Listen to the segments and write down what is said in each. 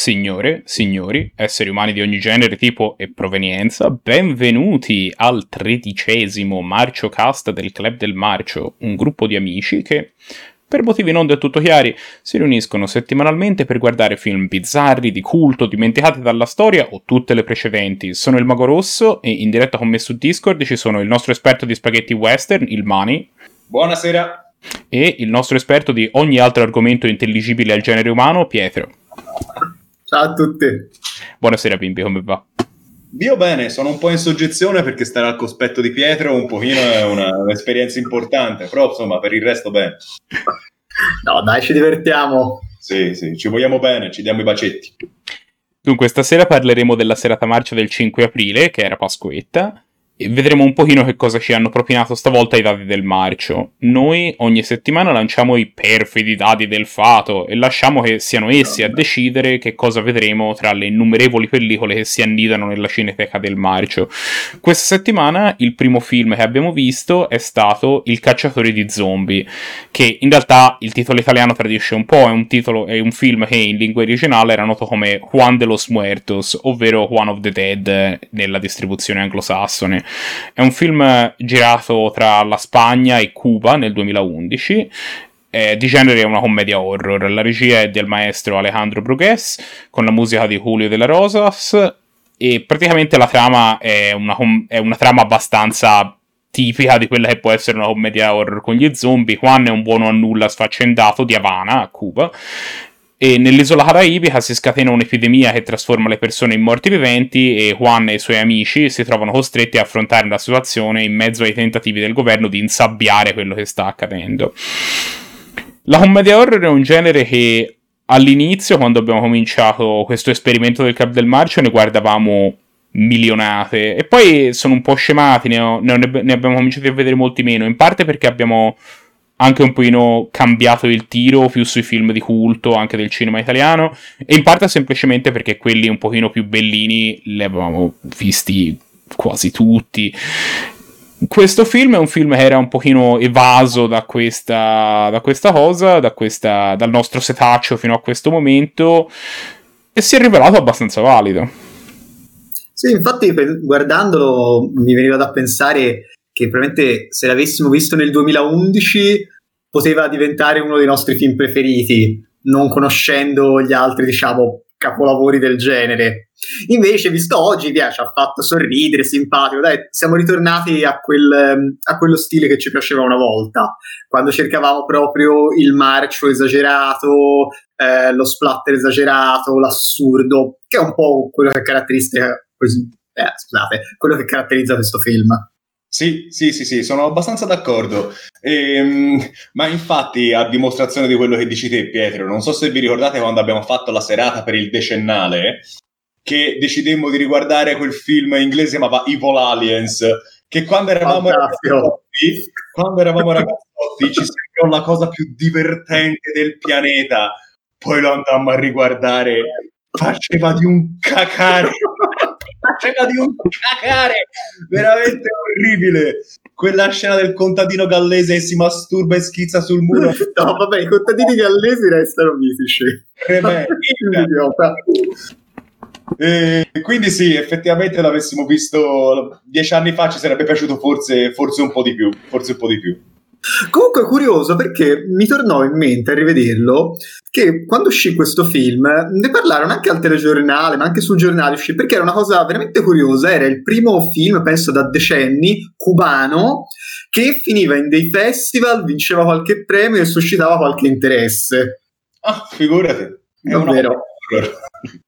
Signore, signori, esseri umani di ogni genere, tipo e provenienza, benvenuti al tredicesimo Marcio Cast del Club del Marcio, un gruppo di amici che, per motivi non del tutto chiari, si riuniscono settimanalmente per guardare film bizzarri, di culto, dimenticati dalla storia o tutte le precedenti. Sono il Mago Rosso e in diretta con me su Discord ci sono il nostro esperto di spaghetti western, il Mani. Buonasera. E il nostro esperto di ogni altro argomento intelligibile al genere umano, Pietro. Ciao a tutti. Buonasera Pimpi, come va? Io bene, sono un po' in soggezione perché stare al cospetto di Pietro un pochino è una, un'esperienza importante, però insomma per il resto bene. No dai, ci divertiamo. Sì, sì, ci vogliamo bene, ci diamo i bacetti. Dunque, stasera parleremo della serata marcia del 5 aprile, che era Pasquetta, vedremo un pochino che cosa ci hanno propinato stavolta i dati del marcio. Noi ogni settimana lanciamo i perfidi dati del fato e lasciamo che siano essi a decidere che cosa vedremo tra le innumerevoli pellicole che si annidano nella cineteca del marcio. Questa settimana il primo film che abbiamo visto è stato Il cacciatore di zombie, che in realtà il titolo italiano tradisce un po', è un, titolo, è un film che in lingua originale era noto come Juan de los Muertos, ovvero One of the Dead nella distribuzione anglosassone. È un film girato tra la Spagna e Cuba nel 2011 eh, di genere è una commedia horror. La regia è del maestro Alejandro Brugues con la musica di Julio de la Rosas e praticamente la trama è una, è una trama abbastanza tipica di quella che può essere una commedia horror con gli zombie. Juan è un buono a nulla sfaccendato di Havana, a Cuba, e nell'isola caraibica si scatena un'epidemia che trasforma le persone in morti viventi e Juan e i suoi amici si trovano costretti a affrontare la situazione in mezzo ai tentativi del governo di insabbiare quello che sta accadendo. La commedia horror è un genere che all'inizio, quando abbiamo cominciato questo esperimento del Cap del Marcio, ne guardavamo milionate e poi sono un po' scemati, ne, ho, ne, abbiamo cominciati a vedere molti meno, in parte perché abbiamo anche un pochino cambiato il tiro più sui film di culto anche del cinema italiano e in parte semplicemente perché quelli un pochino più bellini li avevamo visti quasi tutti questo film è un film che era un pochino evaso da questa, da questa cosa, da questa, dal nostro setaccio fino a questo momento e si è rivelato abbastanza valido. Sì, infatti guardandolo mi veniva da pensare che probabilmente se l'avessimo visto nel 2011 poteva diventare uno dei nostri film preferiti, non conoscendo gli altri, diciamo, capolavori del genere. Invece, visto oggi, via, ci ha fatto sorridere, simpatico, dai, siamo ritornati a, quel, a quello stile che ci piaceva una volta, quando cercavamo proprio il marcio esagerato, eh, lo splatter esagerato, l'assurdo, che è un po' quello che caratterizza, eh, scusate, quello che caratterizza questo film. Sì, sì, sì, sì, sono abbastanza d'accordo. Ehm, ma infatti, a dimostrazione di quello che dici te, Pietro, non so se vi ricordate quando abbiamo fatto la serata per il decennale, che decidemmo di riguardare quel film inglese chiamava Evil Aliens, che quando eravamo ragazzotti, quando eravamo ragazzotti ci sembrò la cosa più divertente del pianeta. Poi lo andammo a riguardare, faceva di un cacare faceva di un cacare veramente orribile. Quella scena del contadino gallese che si masturba e schizza sul muro. no, vabbè, i contadini gallesi restano mitici. E quindi sì, effettivamente l'avessimo visto dieci anni fa ci sarebbe piaciuto forse, forse un po' di più, forse un po' di più. Comunque è curioso perché mi tornò in mente a rivederlo che quando uscì questo film ne parlarono anche al telegiornale, ma anche sul giornale uscì, perché era una cosa veramente curiosa, era il primo film, penso da decenni, cubano, che finiva in dei festival, vinceva qualche premio e suscitava qualche interesse. Ah, figurati. È Davvero. E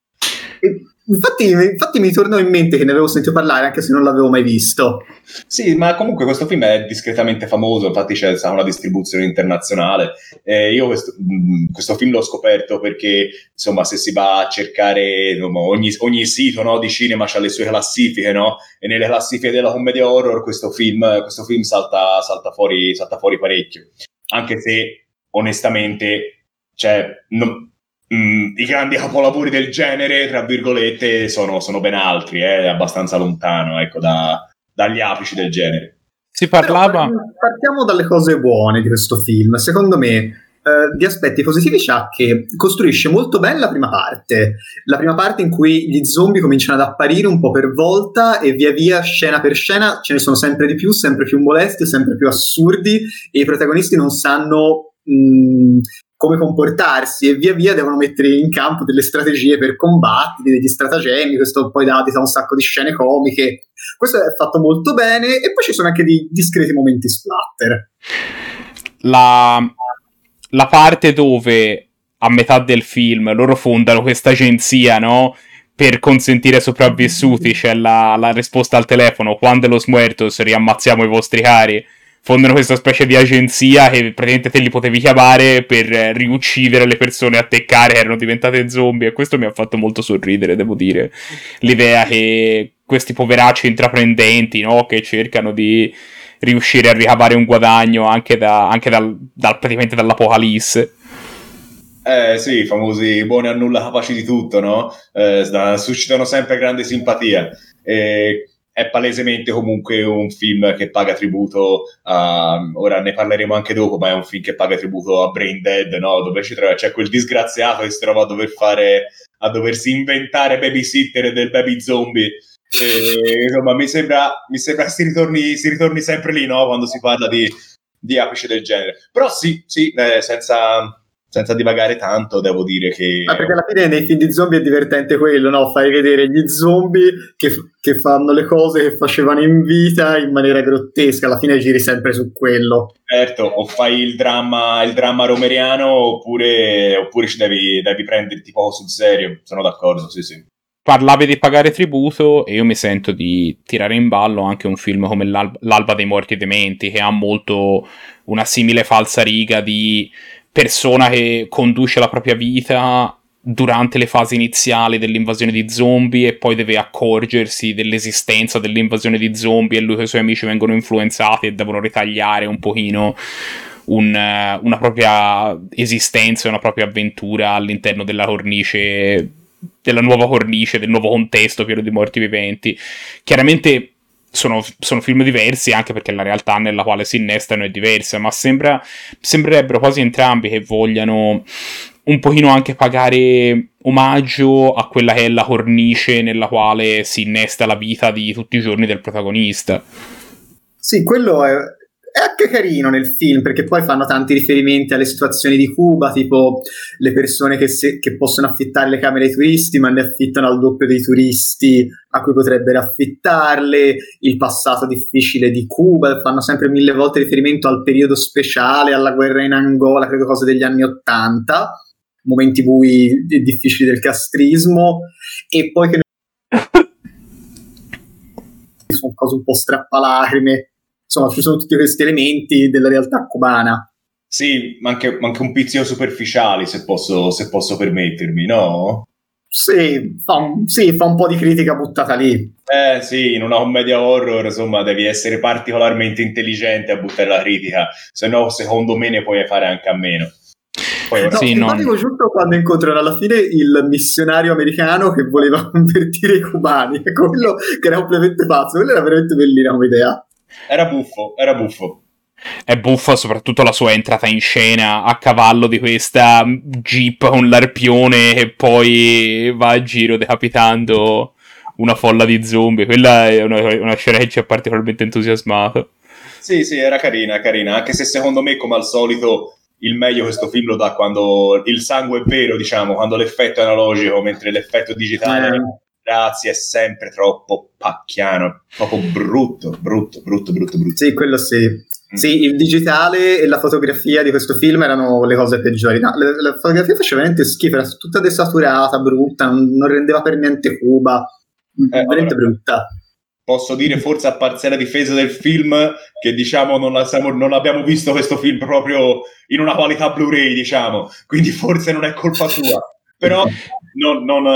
Infatti, infatti, mi tornò in mente che ne avevo sentito parlare anche se non l'avevo mai visto. Sì, ma comunque questo film è discretamente famoso, infatti c'è una distribuzione internazionale. Eh, io questo, mm, questo, film l'ho scoperto perché, insomma, se si va a cercare ogni, ogni, sito no, di cinema ha le sue classifiche, no? E nelle classifiche della commedia horror questo film, questo film salta, salta, fuori, salta fuori parecchio. Anche se, onestamente, cioè, non, Mm, i grandi capolavori del genere, tra virgolette, sono, sono ben altri, è eh, abbastanza lontano ecco, da, dagli apici del genere. Si parlava. Però, partiamo dalle cose buone di questo film. Secondo me, Uh, di aspetti positivi c'ha che costruisce molto bene la prima parte. La prima parte in cui gli zombie cominciano ad apparire un po' per volta e via via, scena per scena, ce ne sono sempre di più, sempre più molesti, sempre più assurdi e i protagonisti non sanno mh, come comportarsi e via via devono mettere in campo delle strategie per combattere, degli stratagemmi, questo poi dà un sacco di scene comiche. Questo è fatto molto bene e poi ci sono anche dei discreti momenti splatter. La, la parte dove a metà del film loro fondano questa agenzia, no? Per consentire ai sopravvissuti, c'è la, la risposta al telefono, quando los muertos riammazziamo i vostri cari fondano questa specie di agenzia che praticamente te li potevi chiamare per riuccidere le persone a te care che erano diventate zombie e questo mi ha fatto molto sorridere, devo dire. L'idea che questi poveracci intraprendenti, no, che cercano di riuscire a ricavare un guadagno anche, da, anche dal, dal, praticamente dall'apocalisse. Eh sì, i famosi buoni a nulla capaci di tutto, no? Eh, suscitano sempre grande simpatia. E è palesemente comunque un film che paga tributo a, ora ne parleremo anche dopo, ma è un film che paga tributo a Brain Dead, no? dove trova, c'è quel disgraziato che si trova a dover fare, a doversi inventare babysitter del baby zombie. E, insomma, mi sembra, mi sembra si, ritorni, si ritorni sempre lì, no? Quando si parla di, di apice del genere. Però sì, sì, eh, senza, senza divagare tanto, devo dire che... Ah, perché alla fine nei film di zombie è divertente quello, no? Fai vedere gli zombie che, che, fanno le cose che facevano in vita in maniera grottesca, alla fine giri sempre su quello. Certo, o fai il dramma, il dramma romeriano oppure, oppure ci devi, devi prenderti poco sul serio, sono d'accordo, sì sì. Parlavi di pagare tributo e io mi sento di tirare in ballo anche un film come L'Alba, L'Alba dei Morti Dementi che ha molto una simile falsa riga di persona che conduce la propria vita durante le fasi iniziali dell'invasione di zombie e poi deve accorgersi dell'esistenza dell'invasione di zombie e lui e i suoi amici vengono influenzati e devono ritagliare un pochino un, una propria esistenza una propria avventura all'interno della cornice della nuova cornice, del nuovo contesto pieno di morti viventi. Chiaramente sono, sono, film diversi anche perché la realtà nella quale si innestano è diversa, ma sembra, sembrerebbero quasi entrambi che vogliano un pochino anche pagare omaggio a quella che è la cornice nella quale si innesta la vita di tutti i giorni del protagonista. Sì, quello è, è anche carino nel film perché poi fanno tanti riferimenti alle situazioni di Cuba, tipo le persone che, se, che, possono affittare le camere ai turisti, ma ne affittano al doppio dei turisti a cui potrebbero affittarle, il passato difficile di Cuba, fanno sempre mille volte riferimento al periodo speciale, alla guerra in Angola, credo cose degli anni Ottanta, momenti bui difficili del castrismo, e poi che sono cose un po' strappalacrime insomma ci sono tutti questi elementi della realtà cubana. Sì, ma anche, anche un pizzico superficiali, se posso, se posso permettermi, no? Sì fa, un, sì, fa un po' di critica buttata lì. Eh sì, in una commedia horror, insomma, devi essere particolarmente intelligente a buttare la critica, se no, secondo me, ne puoi fare anche a meno. Poi, no, sì, non... giusto quando incontrano alla fine il missionario americano che voleva convertire i cubani, quello che era completamente pazzo, quello era veramente bellina come idea. Era buffo, era buffo. È buffa soprattutto la sua entrata in scena a cavallo di questa jeep con l'arpione e poi va a giro decapitando una folla di zombie. Quella è una, una scena che ci ha particolarmente entusiasmato. Sì, sì, era carina, carina. Anche se secondo me, come al solito, il meglio questo film lo dà quando il sangue è vero, diciamo, quando l'effetto è analogico, mentre l'effetto digitale eh grazie è sempre troppo pacchiano, proprio brutto, brutto, brutto, brutto, brutto. Sì, quello sì. Mm. Sì, il digitale e la fotografia di questo film erano le cose peggiori. No, la, la, fotografia faceva veramente schifo, era tutta desaturata, brutta, non, non rendeva per niente Cuba. Eh, veramente allora, brutta. Posso dire forse a parziale difesa del film che diciamo non, la siamo, non, abbiamo visto questo film proprio in una qualità Blu-ray, diciamo, quindi forse non è colpa sua. Però non, non,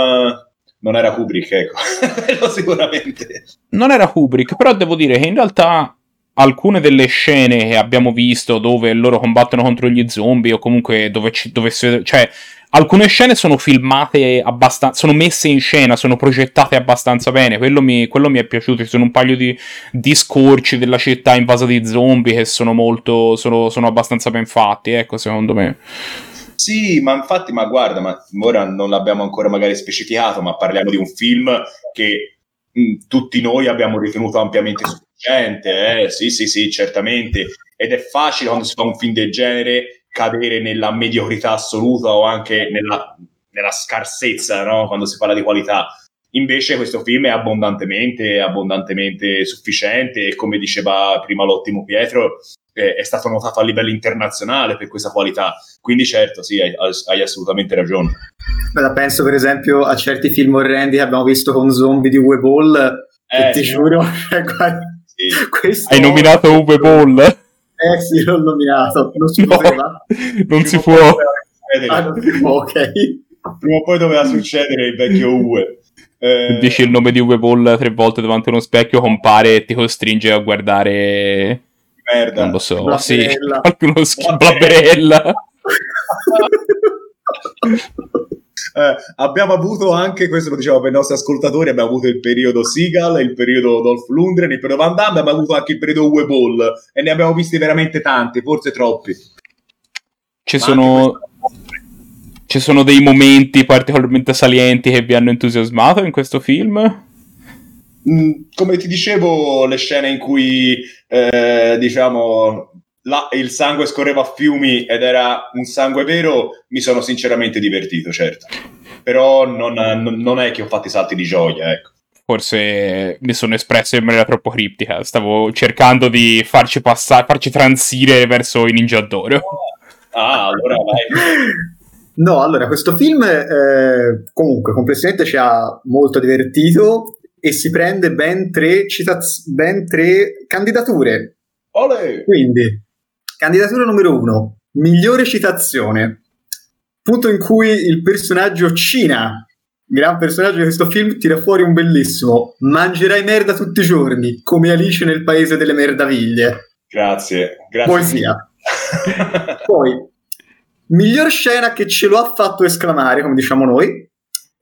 non era Kubrick, ecco, sicuramente. Non era Kubrick, però devo dire che in realtà alcune delle scene che abbiamo visto dove loro combattono contro gli zombie o comunque dove, ci, dove cioè alcune scene sono filmate abbastanza, sono messe in scena, sono progettate abbastanza bene, quello mi, quello mi è piaciuto, ci sono un paio di, di, scorci della città invasa di zombie che sono molto, sono, sono abbastanza ben fatti, ecco, secondo me. Sì, ma infatti, ma guarda, ma ora non l'abbiamo ancora magari specificato, ma parliamo di un film che mh, tutti noi abbiamo ritenuto ampiamente sufficiente, eh? sì, sì, sì, certamente, ed è facile quando si fa un film del genere cadere nella mediocrità assoluta o anche nella, nella scarsezza, no? quando si parla di qualità. Invece questo film è abbondantemente, abbondantemente sufficiente e come diceva prima l'ottimo Pietro, eh, è stato notato a livello internazionale per questa qualità. Quindi certo, sì, hai, hai assolutamente ragione. Beh, penso per esempio a certi film orrendi che abbiamo visto con zombie di Uwe Ball, eh, ti sì. giuro, cioè, sì. questo... Hai nominato Uwe Ball? Eh sì, l'ho nominato. Non si no, poteva. Non si può. Ah, non si può, ok. Prima o poi doveva succedere il vecchio Uwe. Eh... Dici il nome di Uwe Boll tre volte davanti a uno specchio, compare e ti costringe a guardare... Merda. Non lo so, Blabberella. sì. Qualcuno schifo. Blabberella. Eh, abbiamo avuto anche, questo lo diciamo per i nostri ascoltatori, abbiamo avuto il periodo Seagal, il periodo Dolph Lundgren, il periodo Van Damme, abbiamo avuto anche il periodo Uwe Ball e ne abbiamo visti veramente tanti, forse troppi. Ci sono... Ci sono dei momenti particolarmente salienti che vi hanno entusiasmato in questo film? Mm, come ti dicevo, le scene in cui eh, diciamo la, il sangue scorreva a fiumi ed era un sangue vero, mi sono sinceramente divertito, certo. Però non, non è che ho fatto i salti di gioia, ecco. Forse mi sono espresso in maniera troppo criptica. Stavo cercando di farci passare, farci transire verso i Ninja d'Oro. Ah, allora vai. No, allora, questo film eh, comunque complessivamente ci ha molto divertito e si prende ben tre, citaz- ben tre candidature. Ole! Quindi, Candidatura numero uno, migliore citazione. Punto in cui il personaggio Cina, gran personaggio di questo film, tira fuori un bellissimo mangerai merda tutti i giorni, come Alice nel paese delle merdaviglie. Grazie, grazie. Poesia. Poi, miglior scena che ce lo ha fatto esclamare, come diciamo noi,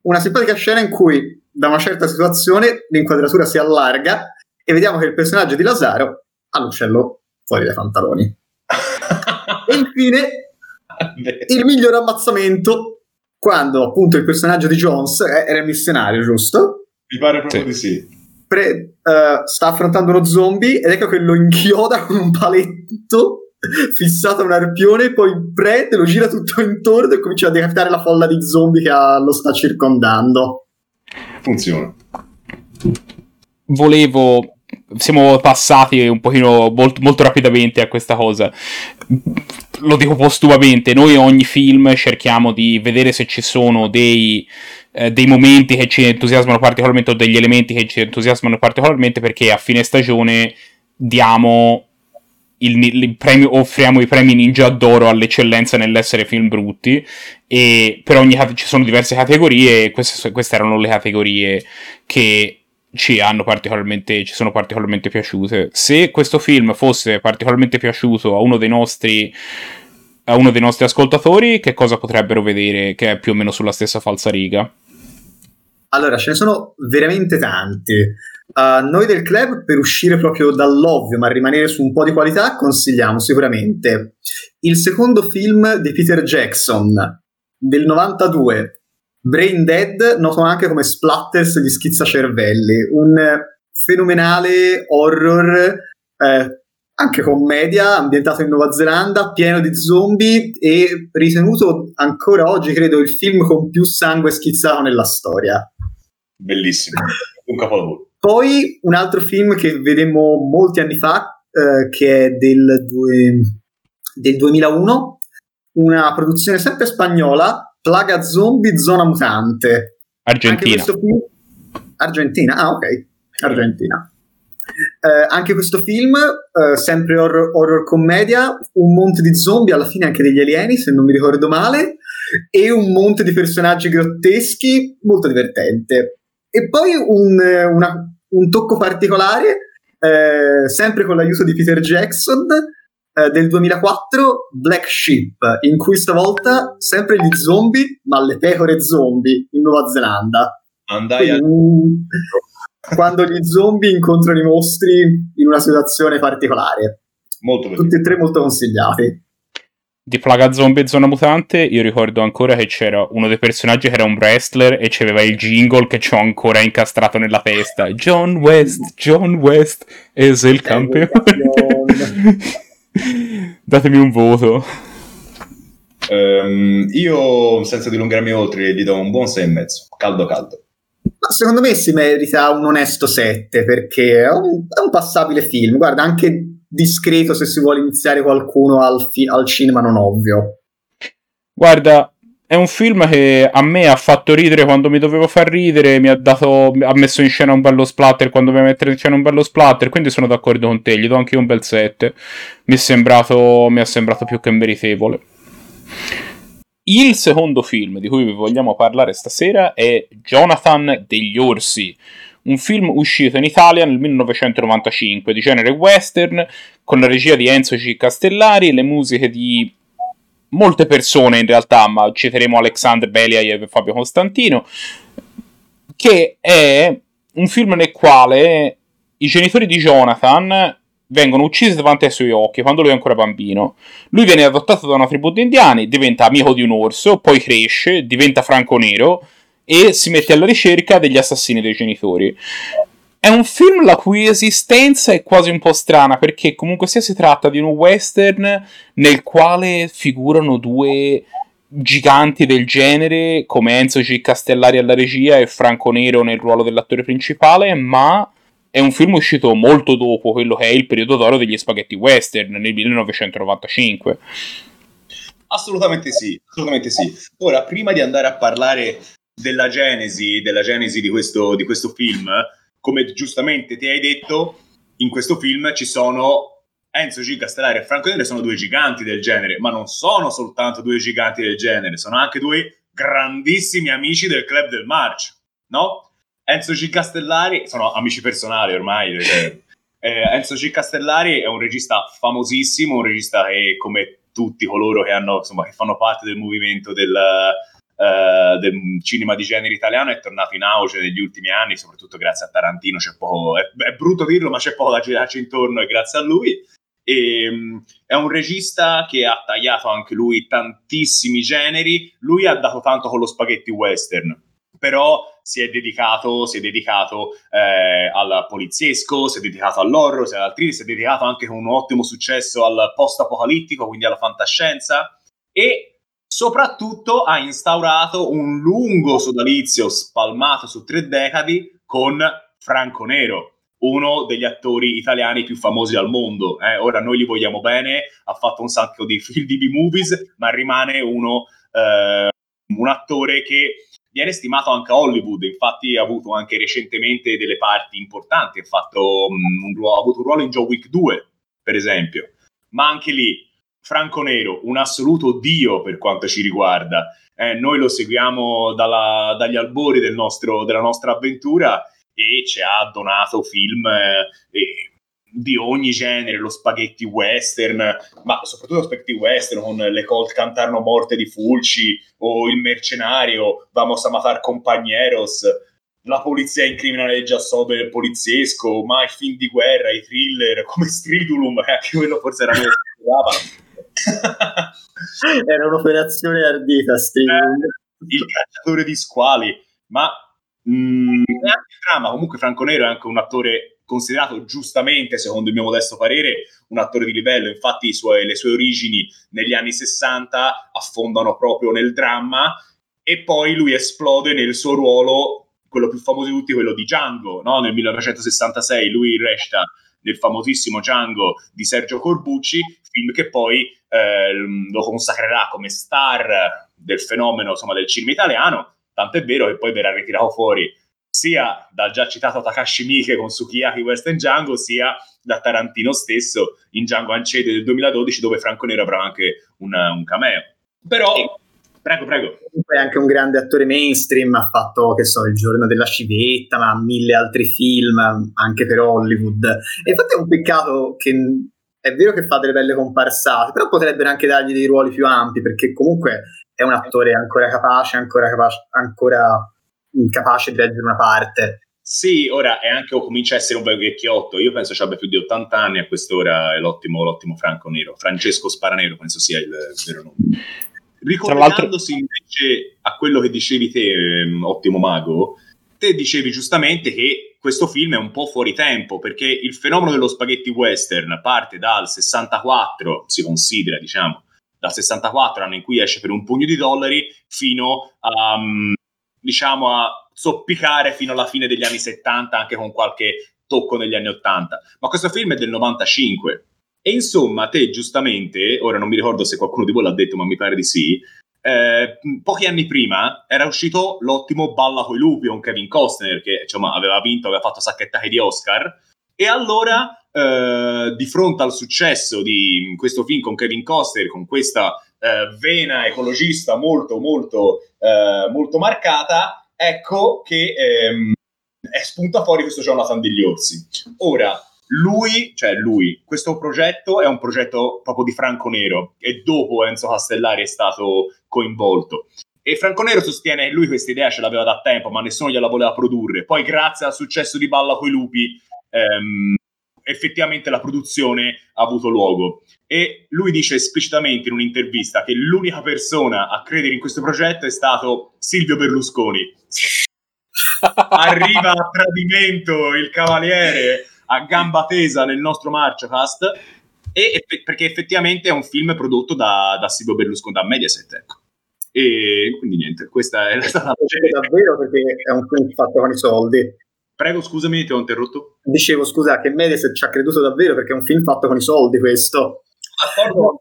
una simpatica scena in cui da una certa situazione l'inquadratura si allarga e vediamo che il personaggio di Lazaro ha l'uccello fuori dai pantaloni e infine il miglior ammazzamento quando appunto il personaggio di Jones eh, era il missionario, giusto? Mi pare proprio sì. di sì. Pre, uh, sta affrontando uno zombie ed ecco che lo inchioda con un paletto fissato a un arpione, poi prende, lo gira tutto intorno e comincia a decapitare la folla di zombie che lo sta circondando. Funziona. Volevo siamo passati un pochino molto, molto, rapidamente a questa cosa. Lo dico postumamente, noi ogni film cerchiamo di vedere se ci sono dei, eh, dei momenti che ci entusiasmano particolarmente o degli elementi che ci entusiasmano particolarmente perché a fine stagione diamo il, premio, offriamo i premi Ninja d'oro all'eccellenza nell'essere film brutti e per ogni ci sono diverse categorie e queste, queste erano le categorie che ci hanno particolarmente ci sono particolarmente piaciute. Se questo film fosse particolarmente piaciuto a uno dei nostri a uno dei nostri ascoltatori, che cosa potrebbero vedere che è più o meno sulla stessa falsariga? Allora, ce ne sono veramente tanti. Uh, noi del club, per uscire proprio dall'ovvio, ma rimanere su un po' di qualità, consigliamo sicuramente il secondo film di Peter Jackson del 92, Brain Dead, noto anche come Splatters di schizzacervelli, un fenomenale horror, eh, anche commedia, ambientato in Nuova Zelanda, pieno di zombie e ritenuto ancora oggi, credo, il film con più sangue schizzato nella storia. Bellissimo, un capolavoro. Poi un altro film che vedemmo molti anni fa, eh, che è del, due, del 2001, una produzione sempre spagnola, Plaga Zombie, Zona Mutante. Argentina. Film... Argentina, ah ok, Argentina. Eh, anche questo film, eh, sempre horror, horror, commedia, un monte di zombie, alla fine anche degli alieni, se non mi ricordo male, e un monte di personaggi grotteschi, molto divertente. E poi un, una, un tocco particolare, eh, sempre con l'aiuto di Peter Jackson, eh, del 2004 Black Sheep, in cui stavolta sempre gli zombie, ma le pecore zombie in Nuova Zelanda. Andai a... Quindi, quando gli zombie incontrano i mostri in una situazione particolare. Molto. Tutti e tre molto consigliati. Di Plaga Zombie e Zona Mutante, io ricordo ancora che c'era uno dei personaggi che era un wrestler e c'aveva il jingle che ho ancora incastrato nella testa. John West, John West è il campione. Datemi un voto. Ehm, io, senza dilungarmi oltre, gli do un buon 6 e mezzo. Caldo caldo. Ma secondo me si merita un onesto 7 perché è un, è un passabile film. Guarda, anche discreto se si vuole iniziare qualcuno al, fi- al cinema non ovvio. Guarda, è un film che a me ha fatto ridere quando mi dovevo far ridere, mi ha, dato, ha messo in scena un bello splatter quando doveva mettere in scena un bello splatter, quindi sono d'accordo con te, gli do anche un bel 7. Mi mi è sembrato più che meritevole. Il secondo film di cui vi vogliamo parlare stasera è Jonathan degli Orsi, un film uscito in Italia nel 1995 di genere western, con la regia di Enzo C. Castellari e le musiche di molte persone in realtà, ma citeremo Alexander Beliaev e Fabio Costantino, che è un film nel quale i genitori di Jonathan vengono uccisi davanti ai suoi occhi quando lui è ancora bambino. Lui viene adottato da una tribù di indiani, diventa amico di un orso, poi cresce, diventa franco nero e si mette alla ricerca degli assassini dei genitori. È un film la cui esistenza è quasi un po' strana perché comunque sia si tratta di un western nel quale figurano due giganti del genere come Enzo G. Castellari alla regia e Franco Nero nel ruolo dell'attore principale, ma è un film uscito molto dopo quello che è il periodo d'oro degli spaghetti western nel 1995. Assolutamente sì, assolutamente sì. Ora, prima di andare a parlare della genesi, della genesi di, questo, di questo film, come giustamente ti hai detto, in questo film ci sono Enzo G. Castellari e Franco Nero sono due giganti del genere, ma non sono soltanto due giganti del genere, sono anche due grandissimi amici del club del March, no? Enzo G. Castellari, sono amici personali ormai, cioè, eh, Enzo G. Castellari è un regista famosissimo, un regista che come tutti coloro che, hanno, insomma, che fanno parte del movimento del, Uh, del cinema di genere italiano è tornato in auge negli ultimi anni, soprattutto grazie a Tarantino. C'è poco, è, è brutto dirlo, ma c'è poco da girarci intorno e grazie a lui. E, um, è un regista che ha tagliato anche lui tantissimi generi. Lui ha dato tanto con lo spaghetti western, però si è dedicato, si è dedicato eh, al poliziesco, si è dedicato all'horror, si è, altri, si è dedicato anche con un ottimo successo al post-apocalittico, quindi alla fantascienza. E soprattutto ha instaurato un lungo sodalizio spalmato su tre decadi con Franco Nero, uno degli attori italiani più famosi al mondo. Eh, ora noi gli vogliamo bene, ha fatto un sacco di film di B-movies, ma rimane uno, eh, un attore che viene stimato anche a Hollywood, infatti ha avuto anche recentemente delle parti importanti, ha, fatto, um, un, ha avuto un ruolo in Joe Wick 2, per esempio, ma anche lì Franco Nero, un assoluto dio per quanto ci riguarda. Eh, noi lo seguiamo dalla, dagli albori del nostro, della nostra avventura e ci ha donato film eh, di ogni genere, lo spaghetti western, ma soprattutto lo spaghetti western con le Colt Cantarno Morte di Fulci o Il Mercenario, Vamos a matar compañeros, la polizia incriminaleggia sobe del poliziesco, ma i film di guerra, i thriller come Stridulum, eh, anche quello forse era quello che Era un'operazione ardita, Steve. il cacciatore di squali, ma mh, mm, neanche trama. Comunque, Franco Nero è anche un attore considerato giustamente, secondo il mio modesto parere, un attore di livello. Infatti, sue, le sue origini negli anni 60 affondano proprio nel dramma e poi lui esplode nel suo ruolo, quello più famoso di tutti, quello di Django, no? nel 1966. Lui resta nel famosissimo Django di Sergio Corbucci, film che poi eh, lo consacrerà come star del fenomeno insomma, del cinema italiano, tanto è vero che poi verrà ritirato fuori sia dal già citato Takashi Miike con Sukiyaki Western Django, sia da Tarantino stesso in Django Ancede del 2012, dove Franco Nero avrà anche un, un cameo. Però Prego, prego. Comunque è anche un grande attore mainstream, ha fatto, che so, Il giorno della civetta, ma mille altri film, anche per Hollywood. E infatti è un peccato che è vero che fa delle belle comparsate, però potrebbero anche dargli dei ruoli più ampi, perché comunque è un attore ancora capace, ancora capace, ancora capace di reggere una parte. Sì, ora è anche comincia a essere un vecchiotto. Io penso ci abbia più di 80 anni a quest'ora è l'ottimo, l'ottimo Franco Nero. Francesco Sparanero penso sia il vero nome. Ricollegandosi invece a quello che dicevi te, ehm, ottimo mago, te dicevi giustamente che questo film è un po' fuori tempo perché il fenomeno dello spaghetti western parte dal 64, si considera, diciamo, dal 64 anno in cui esce per un pugno di dollari fino a, mm, diciamo, a zoppicare fino alla fine degli anni 70 anche con qualche tocco negli anni 80. Ma questo film è del 95 e insomma, te giustamente, ora non mi ricordo se qualcuno di voi l'ha detto, ma mi pare di sì, eh, pochi anni prima era uscito l'ottimo Balla coi lupi con Kevin Costner, che insomma aveva vinto, aveva fatto sacchettaje di Oscar, e allora eh, di fronte al successo di questo film con Kevin Costner, con questa eh, vena ecologista molto molto eh, molto marcata, ecco che ehm, è spunta fuori questo Jonathan degli Orsi. Ora, lui, cioè lui, questo progetto è un progetto proprio di Franco Nero e dopo Enzo Castellari è stato coinvolto. E Franco Nero sostiene che lui questa idea ce l'aveva da tempo, ma nessuno gliela voleva produrre. Poi, grazie al successo di Balla coi lupi, ehm, effettivamente la produzione ha avuto luogo. E lui dice esplicitamente in un'intervista che l'unica persona a credere in questo progetto è stato Silvio Berlusconi. Arriva a tradimento il cavaliere a gamba tesa nel nostro Marciocast, e, perché effettivamente è un film prodotto da, da Silvio Berlusconi, da Mediaset, ecco. E quindi niente, questa è stata... Davvero perché è un film fatto con i soldi. Prego, scusami, ti ho interrotto. Dicevo, scusa, che Mediaset ci ha creduto davvero perché è un film fatto con i soldi questo. D'accordo.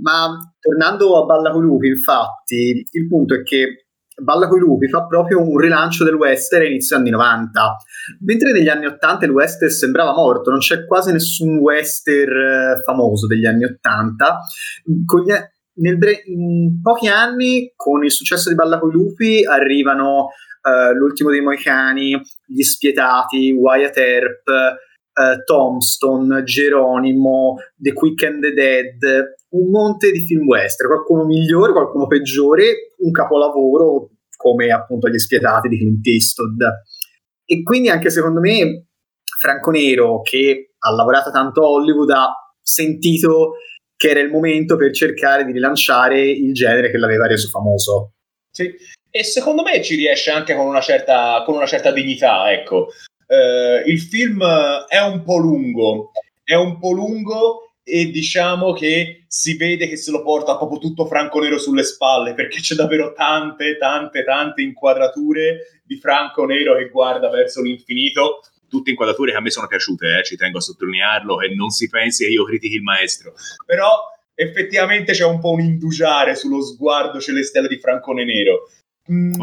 Ma tornando a Balla con lupi, infatti, il punto è che Balla coi lupi fa proprio un rilancio del western inizio anni 90, mentre negli anni 80 il western sembrava morto, non c'è quasi nessun western eh, famoso degli anni 80. Gli, bre- in pochi anni, con il successo di Balla coi lupi, arrivano uh, L'ultimo dei Moicani, Gli Spietati, Wyatt Earp, uh, Tombstone, Geronimo, The Quick and the Dead, un monte di film western, qualcuno migliore, qualcuno peggiore, un capolavoro come appunto Gli Spietati di Clint Eastwood. E quindi anche secondo me Franco Nero, che ha lavorato tanto a Hollywood, ha sentito che era il momento per cercare di rilanciare il genere che l'aveva reso famoso. Sì, e secondo me ci riesce anche con una certa, con una certa dignità, ecco. Uh, il film è un po' lungo, è un po' lungo e diciamo che si vede che se lo porta proprio tutto Franco Nero sulle spalle perché c'è davvero tante, tante, tante inquadrature di Franco Nero che guarda verso l'infinito. Tutte inquadrature che a me sono piaciute, eh, ci tengo a sottolinearlo, e non si pensi che io critichi il maestro. Però effettivamente c'è un po' un indugiare sullo sguardo celestiale di Franco Nero. Mm.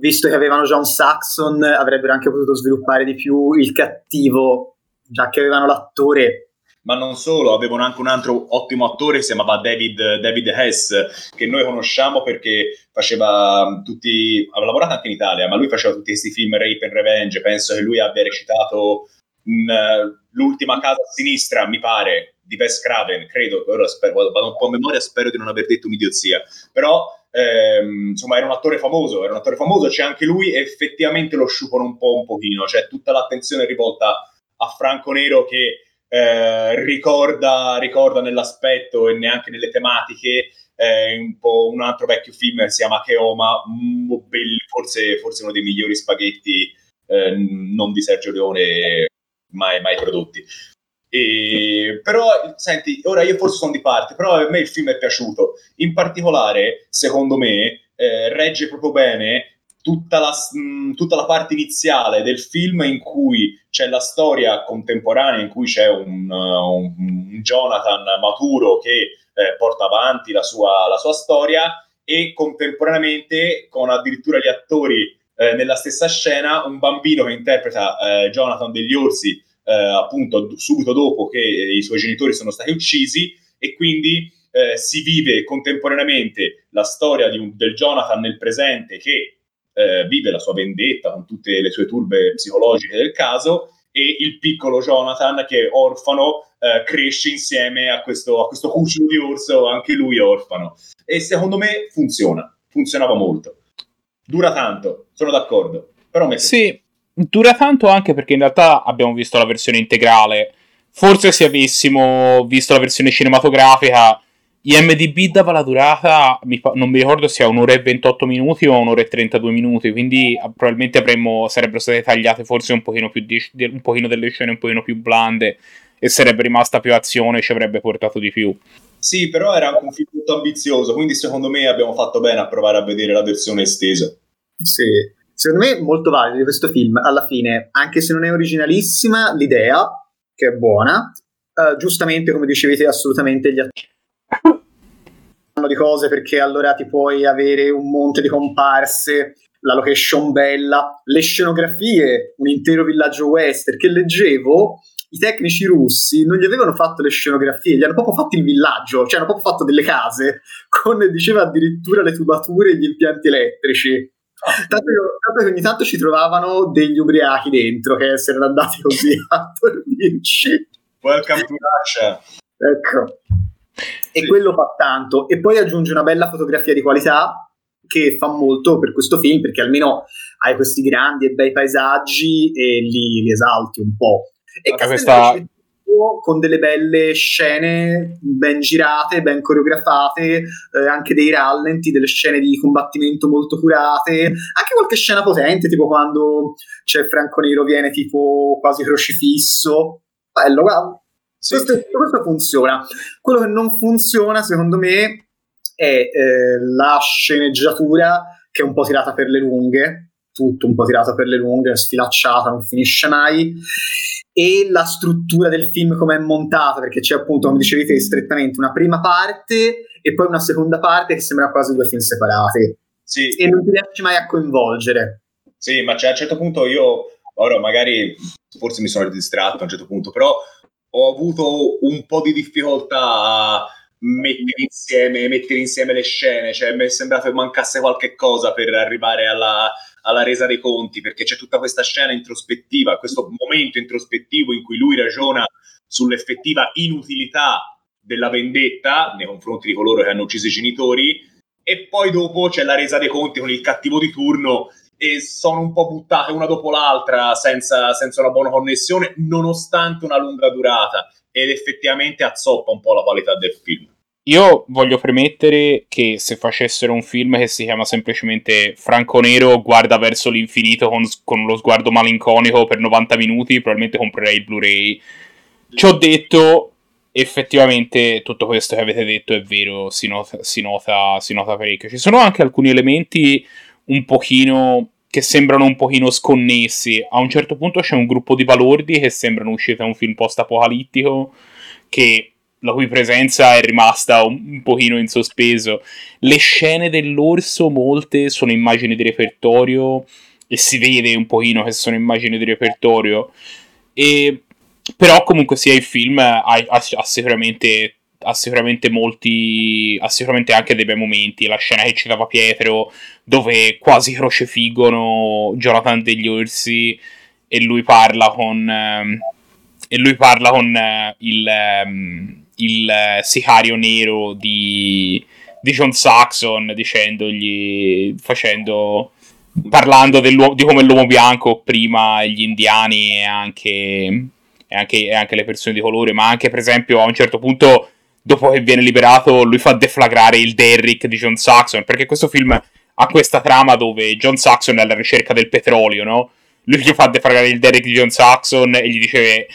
Visto che avevano John Saxon, avrebbero anche potuto sviluppare di più il cattivo, già che avevano l'attore. Ma non solo, avevano anche un altro ottimo attore si chiamava David, David Hess, che noi conosciamo perché faceva tutti, aveva lavorato anche in Italia, ma lui faceva tutti questi film Rape and Revenge, penso che lui abbia recitato in, uh, L'ultima casa a sinistra, mi pare, di Wes Craven, credo, ora spero, vado un po' a memoria, spero di non aver detto un'idiozia, però ehm, insomma era un attore famoso, era un attore famoso, c'è anche lui effettivamente lo sciupano un po' un pochino, cioè tutta l'attenzione rivolta a Franco Nero che eh, ricorda, ricorda, nell'aspetto e neanche nelle tematiche eh, un un altro vecchio film si chiama Cheoma, forse, forse uno dei migliori spaghetti eh, non di Sergio Leone mai, mai prodotti. E, però, senti, ora io forse sono di parte, però a me il film è piaciuto. In particolare, secondo me, eh, regge proprio bene tutta la, mh, tutta la, parte iniziale del film in cui c'è la storia contemporanea, in cui c'è un, uh, un Jonathan maturo che eh, porta avanti la sua, la sua, storia e contemporaneamente con addirittura gli attori eh, nella stessa scena un bambino che interpreta eh, Jonathan degli Orsi eh, appunto subito dopo che i suoi genitori sono stati uccisi e quindi eh, si vive contemporaneamente la storia un, del Jonathan nel presente che eh, vive la sua vendetta con tutte le sue turbe psicologiche del caso e il piccolo Jonathan che è orfano eh, cresce insieme a questo, a questo cucciolo di orso, anche lui è orfano. E secondo me funziona, funzionava molto. Dura tanto, sono d'accordo. Però me sì, dura tanto anche perché in realtà abbiamo visto la versione integrale. Forse se avessimo visto la versione cinematografica IMDB dava la durata, mi fa, non mi ricordo se è un'ora e 28 minuti o un'ora e 32 minuti, quindi probabilmente avremmo, sarebbero state tagliate forse un pochino, più di, un pochino delle scene un pochino più blande e sarebbe rimasta più azione e ci avrebbe portato di più. Sì, però era un film molto ambizioso, quindi secondo me abbiamo fatto bene a provare a vedere la versione estesa. Sì, secondo me molto valido questo film, alla fine, anche se non è originalissima, l'idea, che è buona, uh, giustamente come dicevete assolutamente gli attori di cose perché allora ti puoi avere un monte di comparse, la location bella, le scenografie, un intero villaggio western che leggevo i tecnici russi non gli avevano fatto le scenografie, gli hanno proprio fatto il villaggio, cioè hanno proprio fatto delle case con, diceva addirittura le tubature e gli impianti elettrici. Tanto che, tanto che ogni tanto ci trovavano degli ubriachi dentro che si erano andati così a dormirci. Welcome to Russia. Ecco e quello fa tanto. E poi aggiunge una bella fotografia di qualità che fa molto per questo film perché almeno hai questi grandi e bei paesaggi e li, li esalti un po'. E questa... con delle belle scene ben girate, ben coreografate, eh, anche dei rallenti, delle scene di combattimento molto curate, anche qualche scena potente, tipo quando c'è Franco Nero viene tipo quasi crocifisso. Bello, guarda, sì. Questo, questo, funziona. Quello che non funziona, secondo me, è eh, la sceneggiatura che è un po' tirata per le lunghe, tutto un po' tirata per le lunghe, sfilacciata, non finisce mai. E la struttura del film come è montata, perché c'è appunto, come dicevi te, strettamente una prima parte e poi una seconda parte che sembra quasi due film separati. Sì. E non ti riesci mai a coinvolgere. Sì, ma cioè, a un certo punto io, ora magari forse mi sono distratto a un certo punto, però ho avuto un po' di difficoltà a mettere insieme, mettere insieme le scene, cioè mi è sembrato che mancasse qualche cosa per arrivare alla, alla resa dei conti, perché c'è tutta questa scena introspettiva, questo momento introspettivo in cui lui ragiona sull'effettiva inutilità della vendetta nei confronti di coloro che hanno ucciso i genitori, e poi dopo c'è la resa dei conti con il cattivo di turno e sono un po' buttate una dopo l'altra senza, senza una buona connessione, nonostante una lunga durata, ed effettivamente azzoppa un po' la qualità del film. Io voglio premettere che se facessero un film che si chiama semplicemente Franco Nero guarda verso l'infinito con, con lo sguardo malinconico per 90 minuti, probabilmente comprerei il Blu-ray. Ci ho detto, effettivamente tutto questo che avete detto è vero, si nota, si nota, si nota parecchio. Ci sono anche alcuni elementi un pochino che sembrano un pochino sconnessi. A un certo punto c'è un gruppo di balordi che sembrano usciti da un film post-apocalittico che la cui presenza è rimasta un, pochino in sospeso. Le scene dell'orso, molte sono immagini di repertorio e si vede un pochino che sono immagini di repertorio. E, però comunque sia il film ha, ha, ha sicuramente ha sicuramente molti. ha sicuramente anche dei bei momenti. La scena che citava Pietro, dove quasi crocefiggono Jonathan degli Orsi e lui parla con. Um, e lui parla con uh, il, um, il sicario nero di, di John Saxon, dicendogli. facendo. parlando di come l'uomo bianco prima gli indiani e anche. E anche, e anche le persone di colore, ma anche per esempio a un certo punto dopo che viene liberato, lui fa deflagrare il Derrick di John Saxon. Perché questo film ha questa trama dove John Saxon è alla ricerca del petrolio, no? Lui gli fa deflagrare il Derrick di John Saxon e gli dice.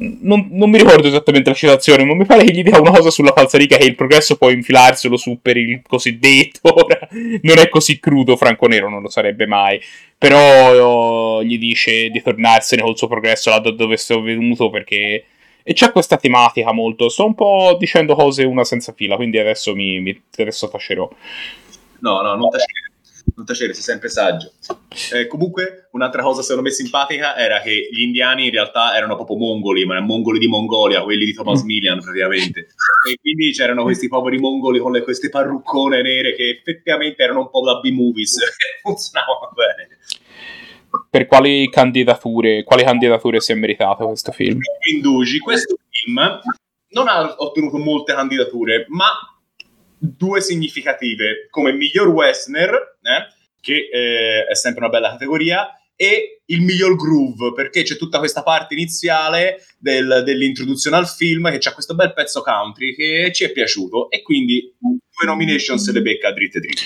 Non, non, mi ricordo esattamente la citazione, ma mi pare che gli dia una cosa sulla falsariga che il progresso può infilarselo su per il cosiddetto. Non è così crudo, Franco Nero non lo sarebbe mai. Però oh, gli dice di tornarsene col suo progresso là dove sto venuto perché e c'è questa tematica molto. Sto un po' dicendo cose una senza fila, quindi adesso mi, mi adesso tacerò. No, no, non tacere. Non tacere, sei sempre saggio. Eh, comunque, un'altra cosa secondo me simpatica era che gli indiani in realtà erano proprio mongoli, ma erano mongoli di Mongolia, quelli di Thomas mm. Millian praticamente. E quindi c'erano questi poveri mongoli con le, queste parruccone nere che effettivamente erano un po' da B-movies, funzionavano bene. per quali candidature, quali candidature si è meritato questo film? Indugi, questo film non ha ottenuto molte candidature, ma due significative, come miglior Westner, eh, che eh, è sempre una bella categoria, e il miglior groove, perché c'è tutta questa parte iniziale del, dell'introduzione al film che c'ha questo bel pezzo country che ci è piaciuto e quindi due nomination se le becca dritte dritte.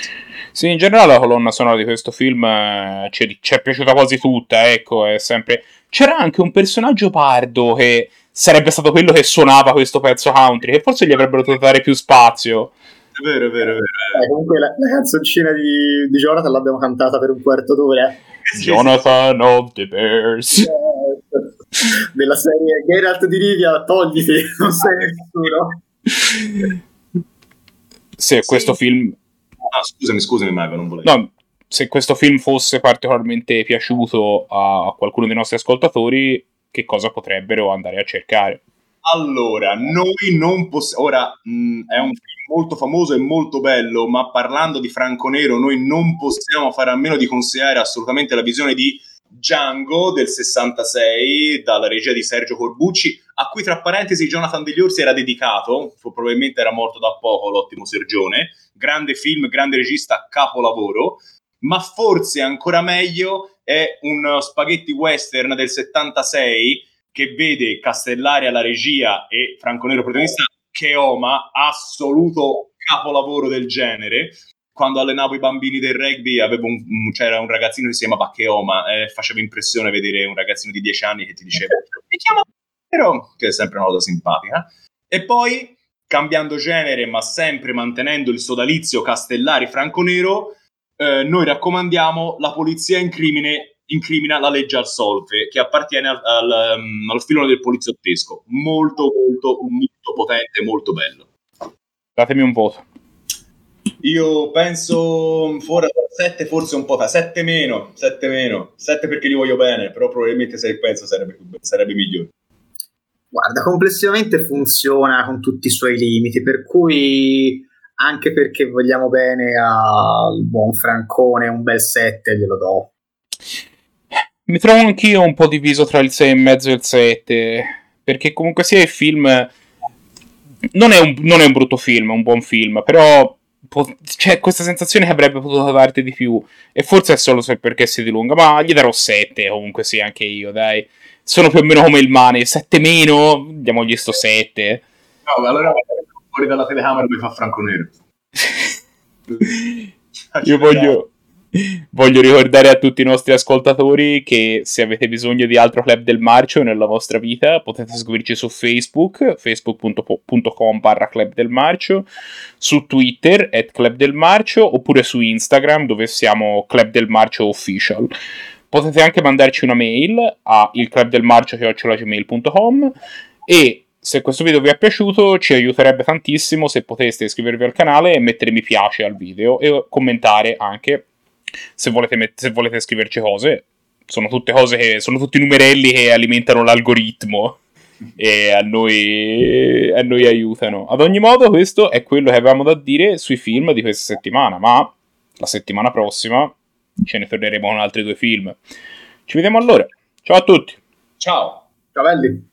Sì, in generale la colonna sonora di questo film eh, ci, ci è piaciuta quasi tutta, ecco, è sempre... C'era anche un personaggio pardo che sarebbe stato quello che suonava questo pezzo country, che forse gli avrebbero dovuto dare più spazio. È vero, è vero, è vero. Eh, comunque la, la canzoncina di, di Jonathan l'abbiamo cantata per un quarto d'ora. Jonathan of the Bears. Eh, della serie Geralt di Rivia, togliti, non sei nessuno. Se sì. questo film... Ah, scusami, scusami Mago, non volevo... No, se questo film fosse particolarmente piaciuto a qualcuno dei nostri ascoltatori, che cosa potrebbero andare a cercare? Allora, noi non possiamo. Ora mh, è un film molto famoso e molto bello, ma parlando di Franco Nero, noi non possiamo fare a meno di consigliare assolutamente la visione di Django del 66 dalla regia di Sergio Corbucci, a cui tra parentesi Jonathan degli Orsi era dedicato, probabilmente era morto da poco l'ottimo Sergione. Grande film, grande regista, capolavoro. Ma forse ancora meglio è un spaghetti western del 76 che vede Castellari alla regia e Franco Nero protagonista, Cheoma, assoluto capolavoro del genere. Quando allenavo i bambini del rugby un, c'era un ragazzino che si chiamava Cheoma eh, faceva impressione vedere un ragazzino di 10 anni che ti diceva mi chiamo Nero, che è sempre una cosa simpatica. E poi, cambiando genere ma sempre mantenendo il sodalizio Castellari Franco Nero, eh, noi raccomandiamo La polizia in crimine incrimina la legge al solfe, che appartiene al, al, um, al filone del poliziottesco. Molto, molto, molto potente, molto bello. Datemi un voto. Io penso fuori 7, forse un po' da 7 meno, 7 meno, 7 perché li voglio bene, però probabilmente 6 penso sarebbe, sarebbe migliore. Guarda, complessivamente funziona con tutti i suoi limiti, per cui anche perché vogliamo bene al buon Francone, un bel 7 glielo do. Mi trovo anch'io un po' diviso tra il 6,5 e il 7. Perché comunque sia il film. Non è, un, non è un brutto film, è un buon film, però c'è questa sensazione che avrebbe potuto darti di più. E forse è solo perché si dilunga, ma gli darò 7 comunque sì, anche io, dai. Sono più o meno come il Mane, 7 meno, diamogli sto 7. No, allora fuori dalla telecamera mi fa Franco Nero. io voglio, Voglio ricordare a tutti i nostri ascoltatori che se avete bisogno di altro club del marcio nella vostra vita potete seguirci su Facebook, facebook.com barra club del marcio, su Twitter at club del marcio oppure su Instagram dove siamo club del marcio official. Potete anche mandarci una mail a ilclubdelmarcio.gmail.com e se questo video vi è piaciuto ci aiuterebbe tantissimo se poteste iscrivervi al canale e mettere mi piace al video e commentare anche se volete, met- se volete scriverci cose, sono tutte cose che sono tutti numerelli che alimentano l'algoritmo e a noi, a noi aiutano. Ad ogni modo, questo è quello che avevamo da dire sui film di questa settimana, ma la settimana prossima ce ne torneremo con altri due film. Ci vediamo allora. Ciao a tutti. Ciao. Ciao belli.